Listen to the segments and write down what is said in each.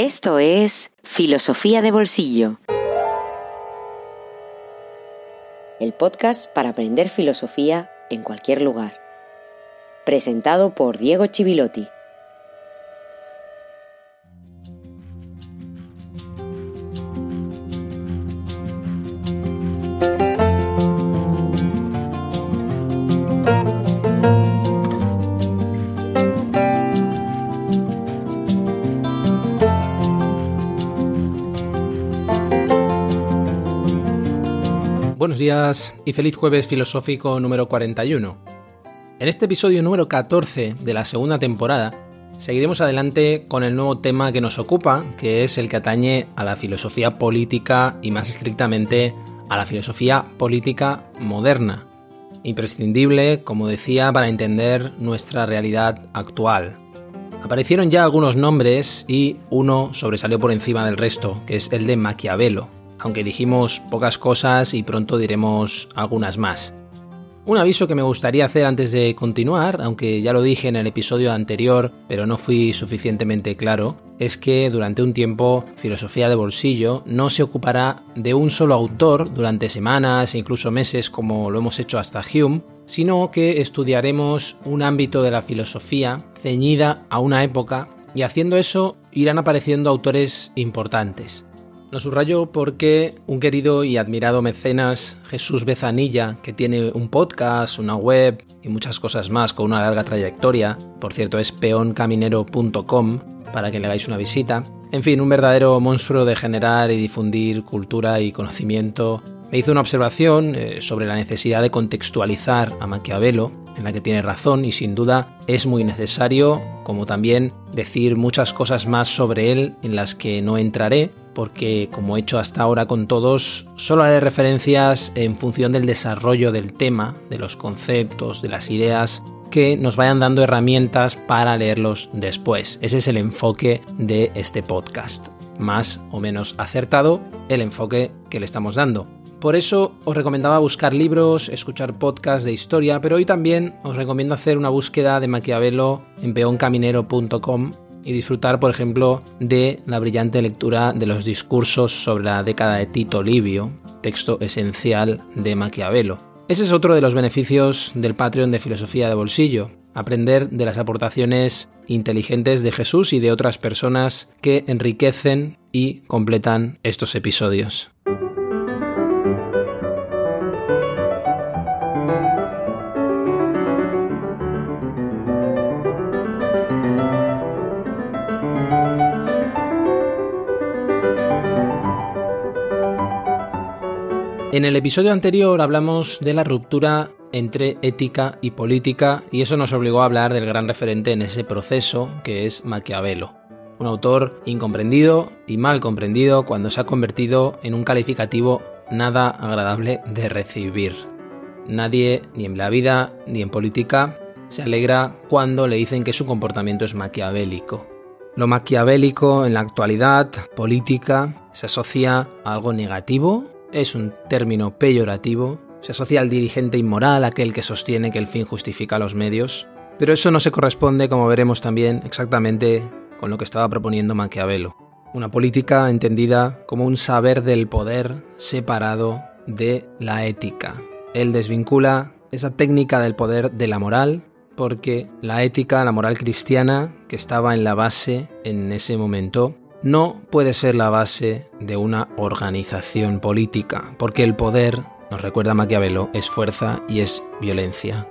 Esto es Filosofía de Bolsillo. El podcast para aprender filosofía en cualquier lugar. Presentado por Diego Chivilotti. Y feliz jueves filosófico número 41. En este episodio número 14 de la segunda temporada, seguiremos adelante con el nuevo tema que nos ocupa, que es el que atañe a la filosofía política y más estrictamente a la filosofía política moderna, imprescindible, como decía, para entender nuestra realidad actual. Aparecieron ya algunos nombres y uno sobresalió por encima del resto, que es el de Maquiavelo aunque dijimos pocas cosas y pronto diremos algunas más. Un aviso que me gustaría hacer antes de continuar, aunque ya lo dije en el episodio anterior, pero no fui suficientemente claro, es que durante un tiempo Filosofía de Bolsillo no se ocupará de un solo autor durante semanas e incluso meses como lo hemos hecho hasta Hume, sino que estudiaremos un ámbito de la filosofía ceñida a una época y haciendo eso irán apareciendo autores importantes. Lo subrayo porque un querido y admirado mecenas, Jesús Bezanilla, que tiene un podcast, una web y muchas cosas más con una larga trayectoria, por cierto es peoncaminero.com para que le hagáis una visita, en fin, un verdadero monstruo de generar y difundir cultura y conocimiento, me hizo una observación eh, sobre la necesidad de contextualizar a Maquiavelo, en la que tiene razón y sin duda es muy necesario, como también decir muchas cosas más sobre él en las que no entraré, porque como he hecho hasta ahora con todos, solo haré referencias en función del desarrollo del tema, de los conceptos, de las ideas que nos vayan dando herramientas para leerlos después. Ese es el enfoque de este podcast. Más o menos acertado el enfoque que le estamos dando. Por eso os recomendaba buscar libros, escuchar podcasts de historia, pero hoy también os recomiendo hacer una búsqueda de Maquiavelo en peoncaminero.com y disfrutar, por ejemplo, de la brillante lectura de los discursos sobre la década de Tito Livio, texto esencial de Maquiavelo. Ese es otro de los beneficios del Patreon de Filosofía de Bolsillo, aprender de las aportaciones inteligentes de Jesús y de otras personas que enriquecen y completan estos episodios. En el episodio anterior hablamos de la ruptura entre ética y política y eso nos obligó a hablar del gran referente en ese proceso que es Maquiavelo, un autor incomprendido y mal comprendido cuando se ha convertido en un calificativo nada agradable de recibir. Nadie, ni en la vida ni en política, se alegra cuando le dicen que su comportamiento es maquiavélico. Lo maquiavélico en la actualidad política se asocia a algo negativo es un término peyorativo, se asocia al dirigente inmoral, aquel que sostiene que el fin justifica los medios, pero eso no se corresponde, como veremos también, exactamente con lo que estaba proponiendo Maquiavelo. Una política entendida como un saber del poder separado de la ética. Él desvincula esa técnica del poder de la moral porque la ética, la moral cristiana, que estaba en la base en ese momento, no puede ser la base de una organización política, porque el poder, nos recuerda Maquiavelo, es fuerza y es violencia.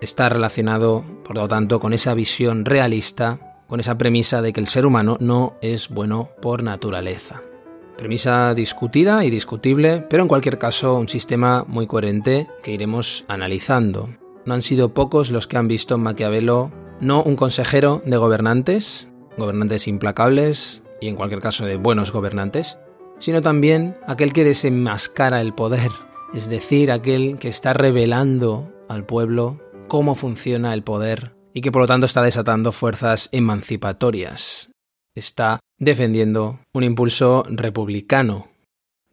Está relacionado, por lo tanto, con esa visión realista, con esa premisa de que el ser humano no es bueno por naturaleza. Premisa discutida y discutible, pero en cualquier caso un sistema muy coherente que iremos analizando. No han sido pocos los que han visto en Maquiavelo no un consejero de gobernantes, gobernantes implacables, y en cualquier caso de buenos gobernantes, sino también aquel que desenmascara el poder, es decir, aquel que está revelando al pueblo cómo funciona el poder y que por lo tanto está desatando fuerzas emancipatorias. Está defendiendo un impulso republicano,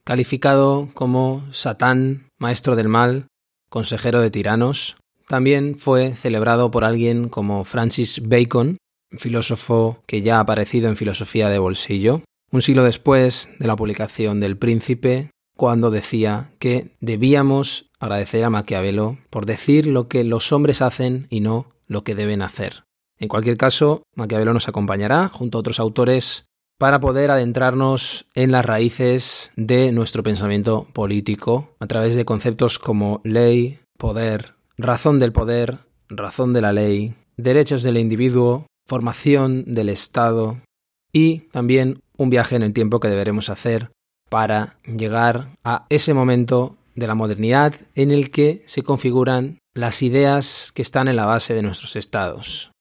calificado como Satán, maestro del mal, consejero de tiranos. También fue celebrado por alguien como Francis Bacon, filósofo que ya ha aparecido en Filosofía de Bolsillo, un siglo después de la publicación del Príncipe, cuando decía que debíamos agradecer a Maquiavelo por decir lo que los hombres hacen y no lo que deben hacer. En cualquier caso, Maquiavelo nos acompañará, junto a otros autores, para poder adentrarnos en las raíces de nuestro pensamiento político a través de conceptos como ley, poder, razón del poder, razón de la ley, derechos del individuo, formación del Estado y también un viaje en el tiempo que deberemos hacer para llegar a ese momento de la modernidad en el que se configuran las ideas que están en la base de nuestros estados.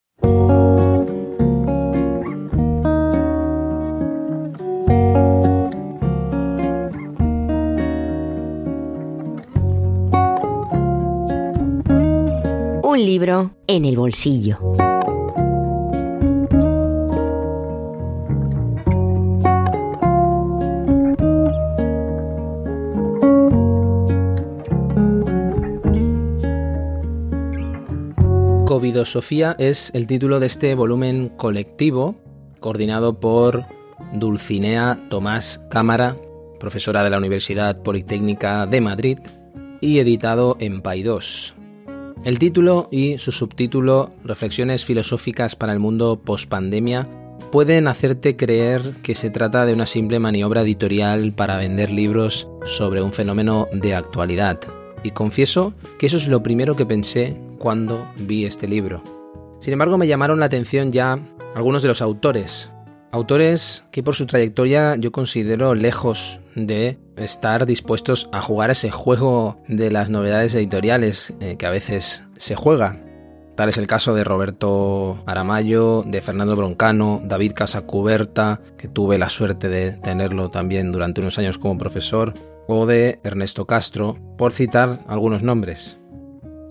Un libro en el bolsillo. Covidosofía es el título de este volumen colectivo coordinado por Dulcinea Tomás Cámara, profesora de la Universidad Politécnica de Madrid, y editado en Paidós. El título y su subtítulo, Reflexiones filosóficas para el mundo pospandemia, pueden hacerte creer que se trata de una simple maniobra editorial para vender libros sobre un fenómeno de actualidad. Y confieso que eso es lo primero que pensé cuando vi este libro. Sin embargo, me llamaron la atención ya algunos de los autores. Autores que por su trayectoria yo considero lejos de estar dispuestos a jugar ese juego de las novedades editoriales eh, que a veces se juega. Tal es el caso de Roberto Aramayo, de Fernando Broncano, David Casacuberta, que tuve la suerte de tenerlo también durante unos años como profesor, o de Ernesto Castro, por citar algunos nombres.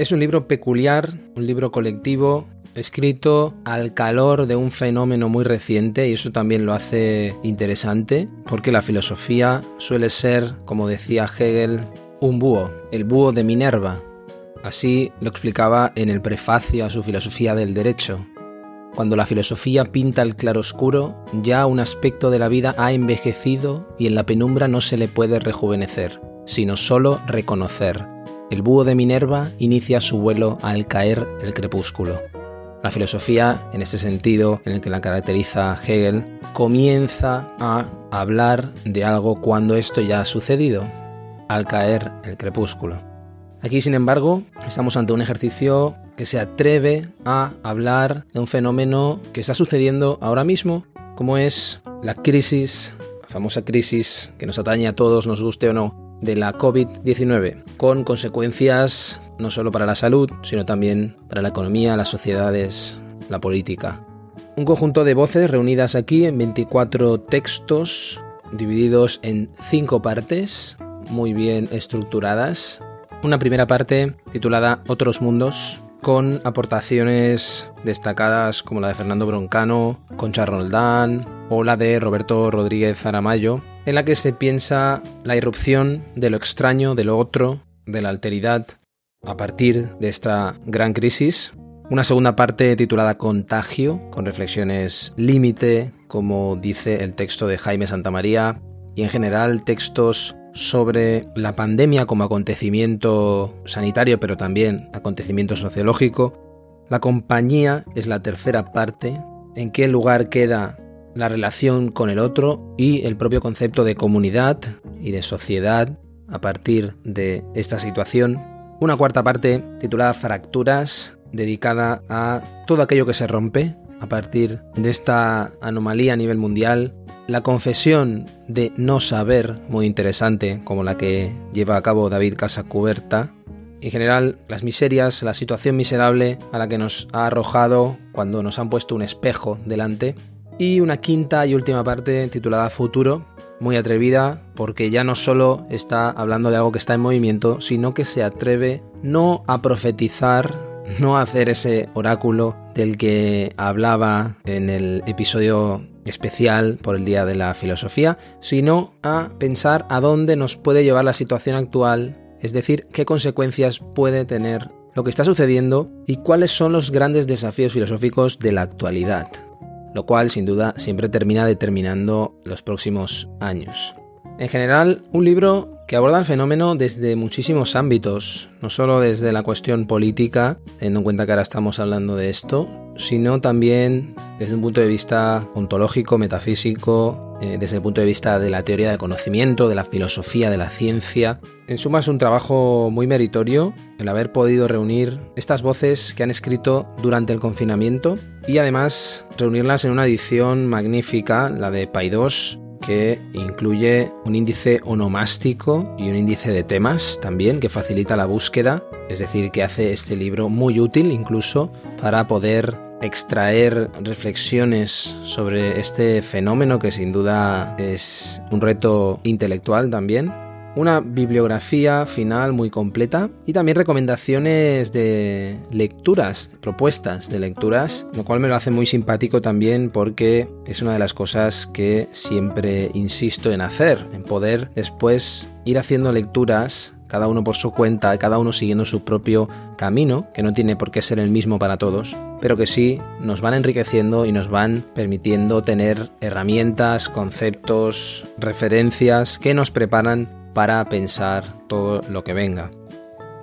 Es un libro peculiar, un libro colectivo, escrito al calor de un fenómeno muy reciente y eso también lo hace interesante, porque la filosofía suele ser, como decía Hegel, un búho, el búho de Minerva. Así lo explicaba en el prefacio a su filosofía del derecho. Cuando la filosofía pinta el claroscuro, ya un aspecto de la vida ha envejecido y en la penumbra no se le puede rejuvenecer, sino solo reconocer el búho de Minerva inicia su vuelo al caer el crepúsculo. La filosofía, en ese sentido en el que la caracteriza Hegel, comienza a hablar de algo cuando esto ya ha sucedido, al caer el crepúsculo. Aquí, sin embargo, estamos ante un ejercicio que se atreve a hablar de un fenómeno que está sucediendo ahora mismo, como es la crisis, la famosa crisis que nos atañe a todos, nos guste o no, de la COVID-19, con consecuencias no solo para la salud, sino también para la economía, las sociedades, la política. Un conjunto de voces reunidas aquí en 24 textos, divididos en 5 partes, muy bien estructuradas. Una primera parte titulada Otros Mundos, con aportaciones destacadas como la de Fernando Broncano, Concha Roldán o la de Roberto Rodríguez Aramayo, en la que se piensa la irrupción de lo extraño, de lo otro, de la alteridad a partir de esta gran crisis. Una segunda parte titulada Contagio, con reflexiones límite, como dice el texto de Jaime Santamaría, y en general textos sobre la pandemia como acontecimiento sanitario, pero también acontecimiento sociológico. La compañía es la tercera parte. ¿En qué lugar queda la relación con el otro y el propio concepto de comunidad y de sociedad a partir de esta situación? Una cuarta parte titulada Fracturas, dedicada a todo aquello que se rompe a partir de esta anomalía a nivel mundial la confesión de no saber, muy interesante, como la que lleva a cabo David Casacuberta. En general, las miserias, la situación miserable a la que nos ha arrojado cuando nos han puesto un espejo delante. Y una quinta y última parte titulada Futuro, muy atrevida, porque ya no solo está hablando de algo que está en movimiento, sino que se atreve no a profetizar, no a hacer ese oráculo del que hablaba en el episodio especial por el Día de la Filosofía, sino a pensar a dónde nos puede llevar la situación actual, es decir, qué consecuencias puede tener lo que está sucediendo y cuáles son los grandes desafíos filosóficos de la actualidad. Lo cual sin duda siempre termina determinando los próximos años. En general, un libro que aborda el fenómeno desde muchísimos ámbitos, no solo desde la cuestión política, teniendo en cuenta que ahora estamos hablando de esto, sino también desde un punto de vista ontológico, metafísico, eh, desde el punto de vista de la teoría del conocimiento, de la filosofía, de la ciencia. En suma es un trabajo muy meritorio el haber podido reunir estas voces que han escrito durante el confinamiento y además reunirlas en una edición magnífica, la de Paidós, que incluye un índice onomástico y un índice de temas también que facilita la búsqueda, es decir, que hace este libro muy útil incluso para poder extraer reflexiones sobre este fenómeno que sin duda es un reto intelectual también. Una bibliografía final muy completa y también recomendaciones de lecturas, propuestas de lecturas, lo cual me lo hace muy simpático también porque es una de las cosas que siempre insisto en hacer, en poder después ir haciendo lecturas cada uno por su cuenta, cada uno siguiendo su propio camino, que no tiene por qué ser el mismo para todos, pero que sí nos van enriqueciendo y nos van permitiendo tener herramientas, conceptos, referencias que nos preparan para pensar todo lo que venga.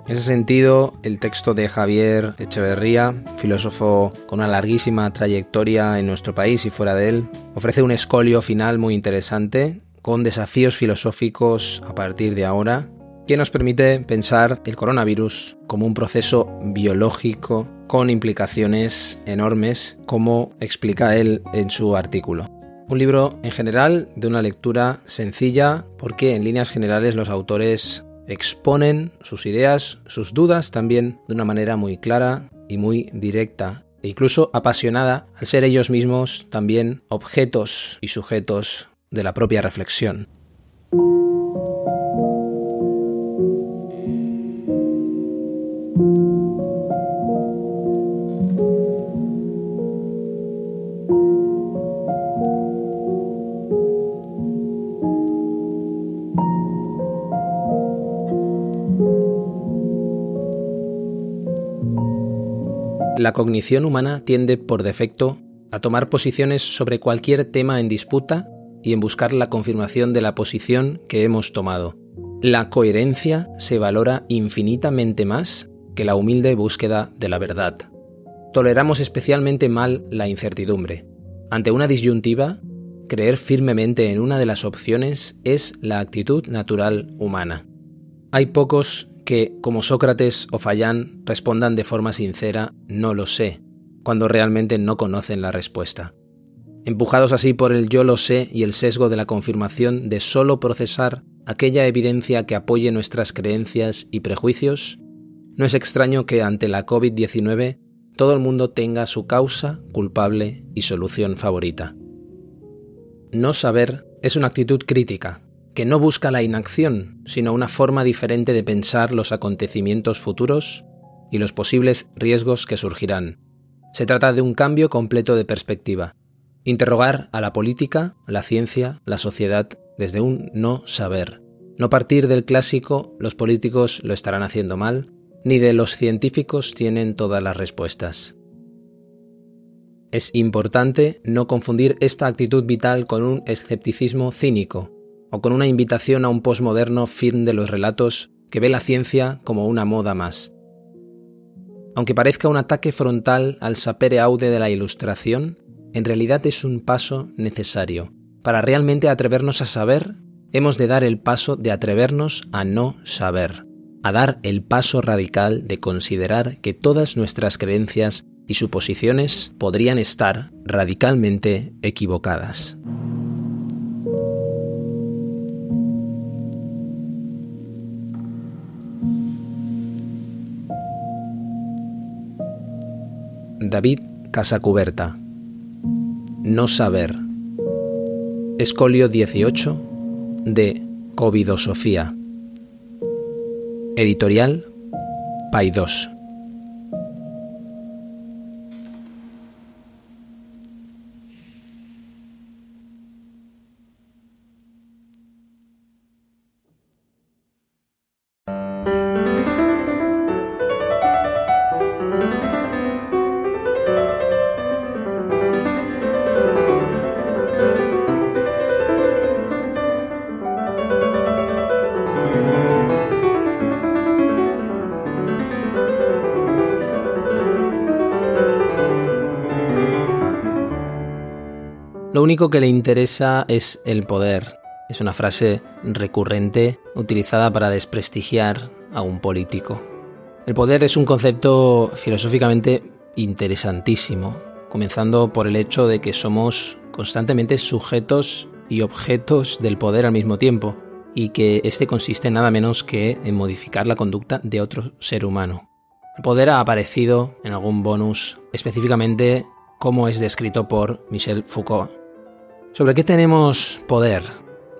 En ese sentido, el texto de Javier Echeverría, filósofo con una larguísima trayectoria en nuestro país y fuera de él, ofrece un escolio final muy interesante, con desafíos filosóficos a partir de ahora, que nos permite pensar el coronavirus como un proceso biológico con implicaciones enormes, como explica él en su artículo. Un libro en general de una lectura sencilla porque en líneas generales los autores exponen sus ideas, sus dudas también de una manera muy clara y muy directa e incluso apasionada al ser ellos mismos también objetos y sujetos de la propia reflexión. La cognición humana tiende por defecto a tomar posiciones sobre cualquier tema en disputa y en buscar la confirmación de la posición que hemos tomado. La coherencia se valora infinitamente más que la humilde búsqueda de la verdad. Toleramos especialmente mal la incertidumbre. Ante una disyuntiva, creer firmemente en una de las opciones es la actitud natural humana. Hay pocos que, como Sócrates o Fallán, respondan de forma sincera no lo sé, cuando realmente no conocen la respuesta. Empujados así por el yo lo sé y el sesgo de la confirmación de solo procesar aquella evidencia que apoye nuestras creencias y prejuicios, no es extraño que ante la COVID-19 todo el mundo tenga su causa, culpable y solución favorita. No saber es una actitud crítica, que no busca la inacción, sino una forma diferente de pensar los acontecimientos futuros y los posibles riesgos que surgirán. Se trata de un cambio completo de perspectiva. Interrogar a la política, la ciencia, la sociedad desde un no saber. No partir del clásico los políticos lo estarán haciendo mal, ni de los científicos tienen todas las respuestas. Es importante no confundir esta actitud vital con un escepticismo cínico, o con una invitación a un posmoderno fin de los relatos que ve la ciencia como una moda más. Aunque parezca un ataque frontal al sapere aude de la ilustración, en realidad es un paso necesario. Para realmente atrevernos a saber, hemos de dar el paso de atrevernos a no saber, a dar el paso radical de considerar que todas nuestras creencias y suposiciones podrían estar radicalmente equivocadas. David Casacuberta. No saber. Escolio 18 de Covidosofía. Editorial Paidós. Lo único que le interesa es el poder. Es una frase recurrente utilizada para desprestigiar a un político. El poder es un concepto filosóficamente interesantísimo, comenzando por el hecho de que somos constantemente sujetos y objetos del poder al mismo tiempo, y que este consiste nada menos que en modificar la conducta de otro ser humano. El poder ha aparecido en algún bonus, específicamente como es descrito por Michel Foucault. ¿Sobre qué tenemos poder?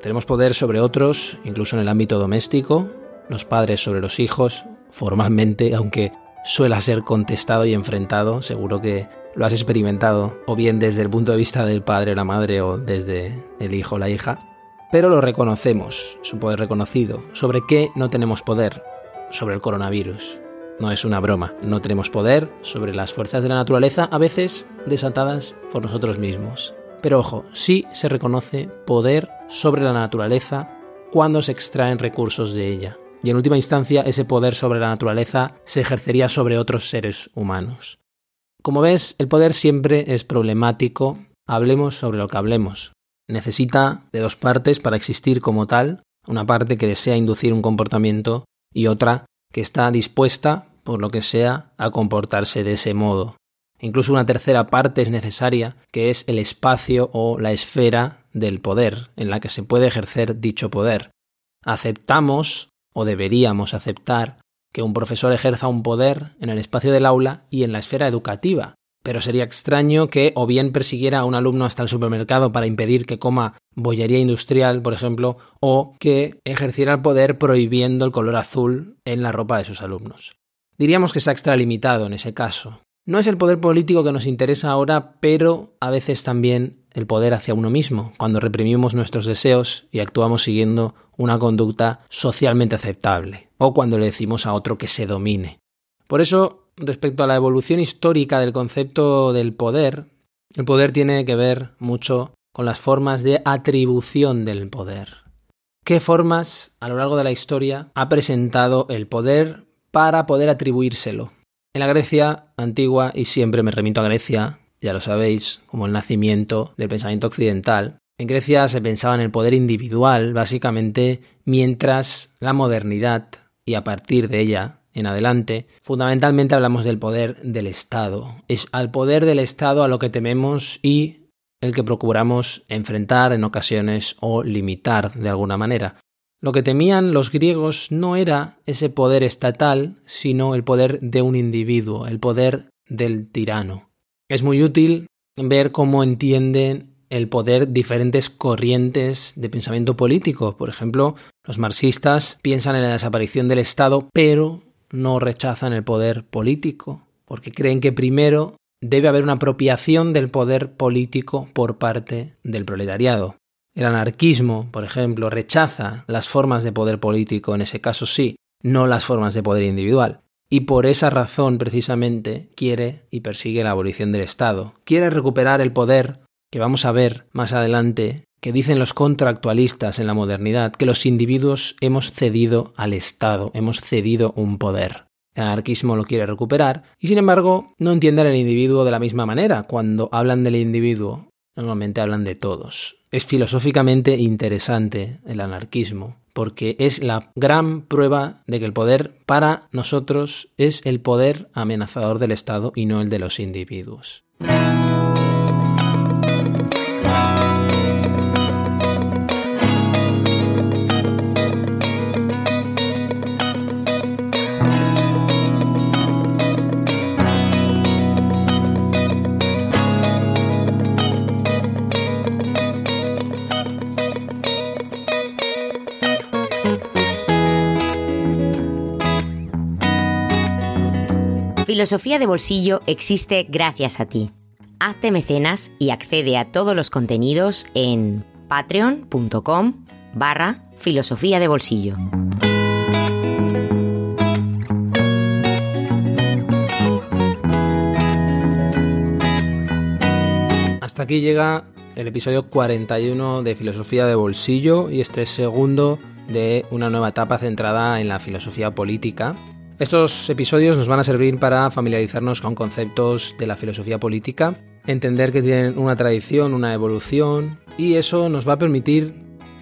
Tenemos poder sobre otros, incluso en el ámbito doméstico, los padres sobre los hijos, formalmente, aunque suele ser contestado y enfrentado, seguro que lo has experimentado, o bien desde el punto de vista del padre o la madre, o desde el hijo o la hija. Pero lo reconocemos, es un poder reconocido. ¿Sobre qué no tenemos poder? Sobre el coronavirus. No es una broma, no tenemos poder sobre las fuerzas de la naturaleza, a veces desatadas por nosotros mismos. Pero ojo, sí se reconoce poder sobre la naturaleza cuando se extraen recursos de ella. Y en última instancia, ese poder sobre la naturaleza se ejercería sobre otros seres humanos. Como ves, el poder siempre es problemático, hablemos sobre lo que hablemos. Necesita de dos partes para existir como tal, una parte que desea inducir un comportamiento y otra que está dispuesta, por lo que sea, a comportarse de ese modo. Incluso una tercera parte es necesaria, que es el espacio o la esfera del poder, en la que se puede ejercer dicho poder. Aceptamos, o deberíamos aceptar, que un profesor ejerza un poder en el espacio del aula y en la esfera educativa, pero sería extraño que o bien persiguiera a un alumno hasta el supermercado para impedir que coma bollería industrial, por ejemplo, o que ejerciera el poder prohibiendo el color azul en la ropa de sus alumnos. Diríamos que está extralimitado en ese caso. No es el poder político que nos interesa ahora, pero a veces también el poder hacia uno mismo, cuando reprimimos nuestros deseos y actuamos siguiendo una conducta socialmente aceptable, o cuando le decimos a otro que se domine. Por eso, respecto a la evolución histórica del concepto del poder, el poder tiene que ver mucho con las formas de atribución del poder. ¿Qué formas a lo largo de la historia ha presentado el poder para poder atribuírselo? En la Grecia antigua, y siempre me remito a Grecia, ya lo sabéis, como el nacimiento del pensamiento occidental, en Grecia se pensaba en el poder individual, básicamente, mientras la modernidad, y a partir de ella en adelante, fundamentalmente hablamos del poder del Estado. Es al poder del Estado a lo que tememos y el que procuramos enfrentar en ocasiones o limitar de alguna manera. Lo que temían los griegos no era ese poder estatal, sino el poder de un individuo, el poder del tirano. Es muy útil ver cómo entienden el poder diferentes corrientes de pensamiento político. Por ejemplo, los marxistas piensan en la desaparición del Estado, pero no rechazan el poder político, porque creen que primero debe haber una apropiación del poder político por parte del proletariado. El anarquismo, por ejemplo, rechaza las formas de poder político, en ese caso sí, no las formas de poder individual. Y por esa razón, precisamente, quiere y persigue la abolición del Estado. Quiere recuperar el poder que vamos a ver más adelante que dicen los contractualistas en la modernidad que los individuos hemos cedido al Estado, hemos cedido un poder. El anarquismo lo quiere recuperar y sin embargo no entienden al individuo de la misma manera. Cuando hablan del individuo, normalmente hablan de todos. Es filosóficamente interesante el anarquismo porque es la gran prueba de que el poder para nosotros es el poder amenazador del Estado y no el de los individuos. Filosofía de Bolsillo existe gracias a ti. Hazte mecenas y accede a todos los contenidos en patreon.com barra filosofía de bolsillo. Hasta aquí llega el episodio 41 de Filosofía de Bolsillo y este segundo de una nueva etapa centrada en la filosofía política estos episodios nos van a servir para familiarizarnos con conceptos de la filosofía política entender que tienen una tradición, una evolución, y eso nos va a permitir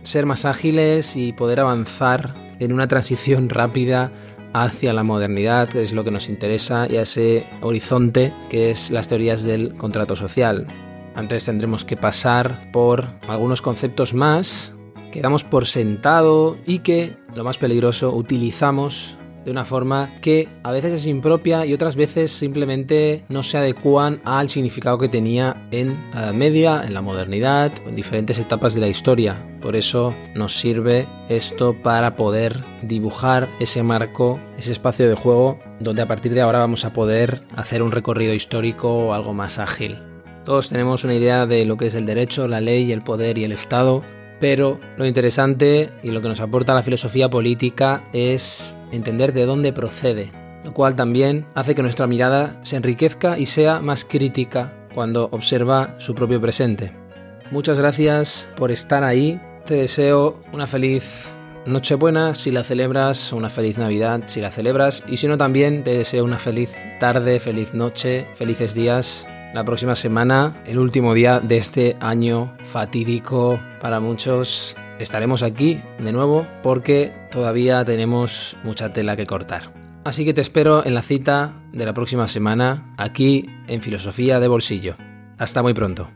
ser más ágiles y poder avanzar en una transición rápida hacia la modernidad, que es lo que nos interesa, y a ese horizonte que es las teorías del contrato social. Antes tendremos que pasar por algunos conceptos más que damos por sentado y que, lo más peligroso, utilizamos de una forma que a veces es impropia y otras veces simplemente no se adecuan al significado que tenía en la Edad Media, en la modernidad en diferentes etapas de la historia. Por eso nos sirve esto para poder dibujar ese marco, ese espacio de juego donde a partir de ahora vamos a poder hacer un recorrido histórico algo más ágil. Todos tenemos una idea de lo que es el derecho, la ley, el poder y el Estado, pero lo interesante y lo que nos aporta la filosofía política es entender de dónde procede, lo cual también hace que nuestra mirada se enriquezca y sea más crítica cuando observa su propio presente. Muchas gracias por estar ahí. Te deseo una feliz Nochebuena si la celebras, una feliz Navidad si la celebras y si no también te deseo una feliz tarde, feliz noche, felices días. La próxima semana, el último día de este año fatídico para muchos, estaremos aquí de nuevo porque todavía tenemos mucha tela que cortar. Así que te espero en la cita de la próxima semana aquí en Filosofía de Bolsillo. Hasta muy pronto.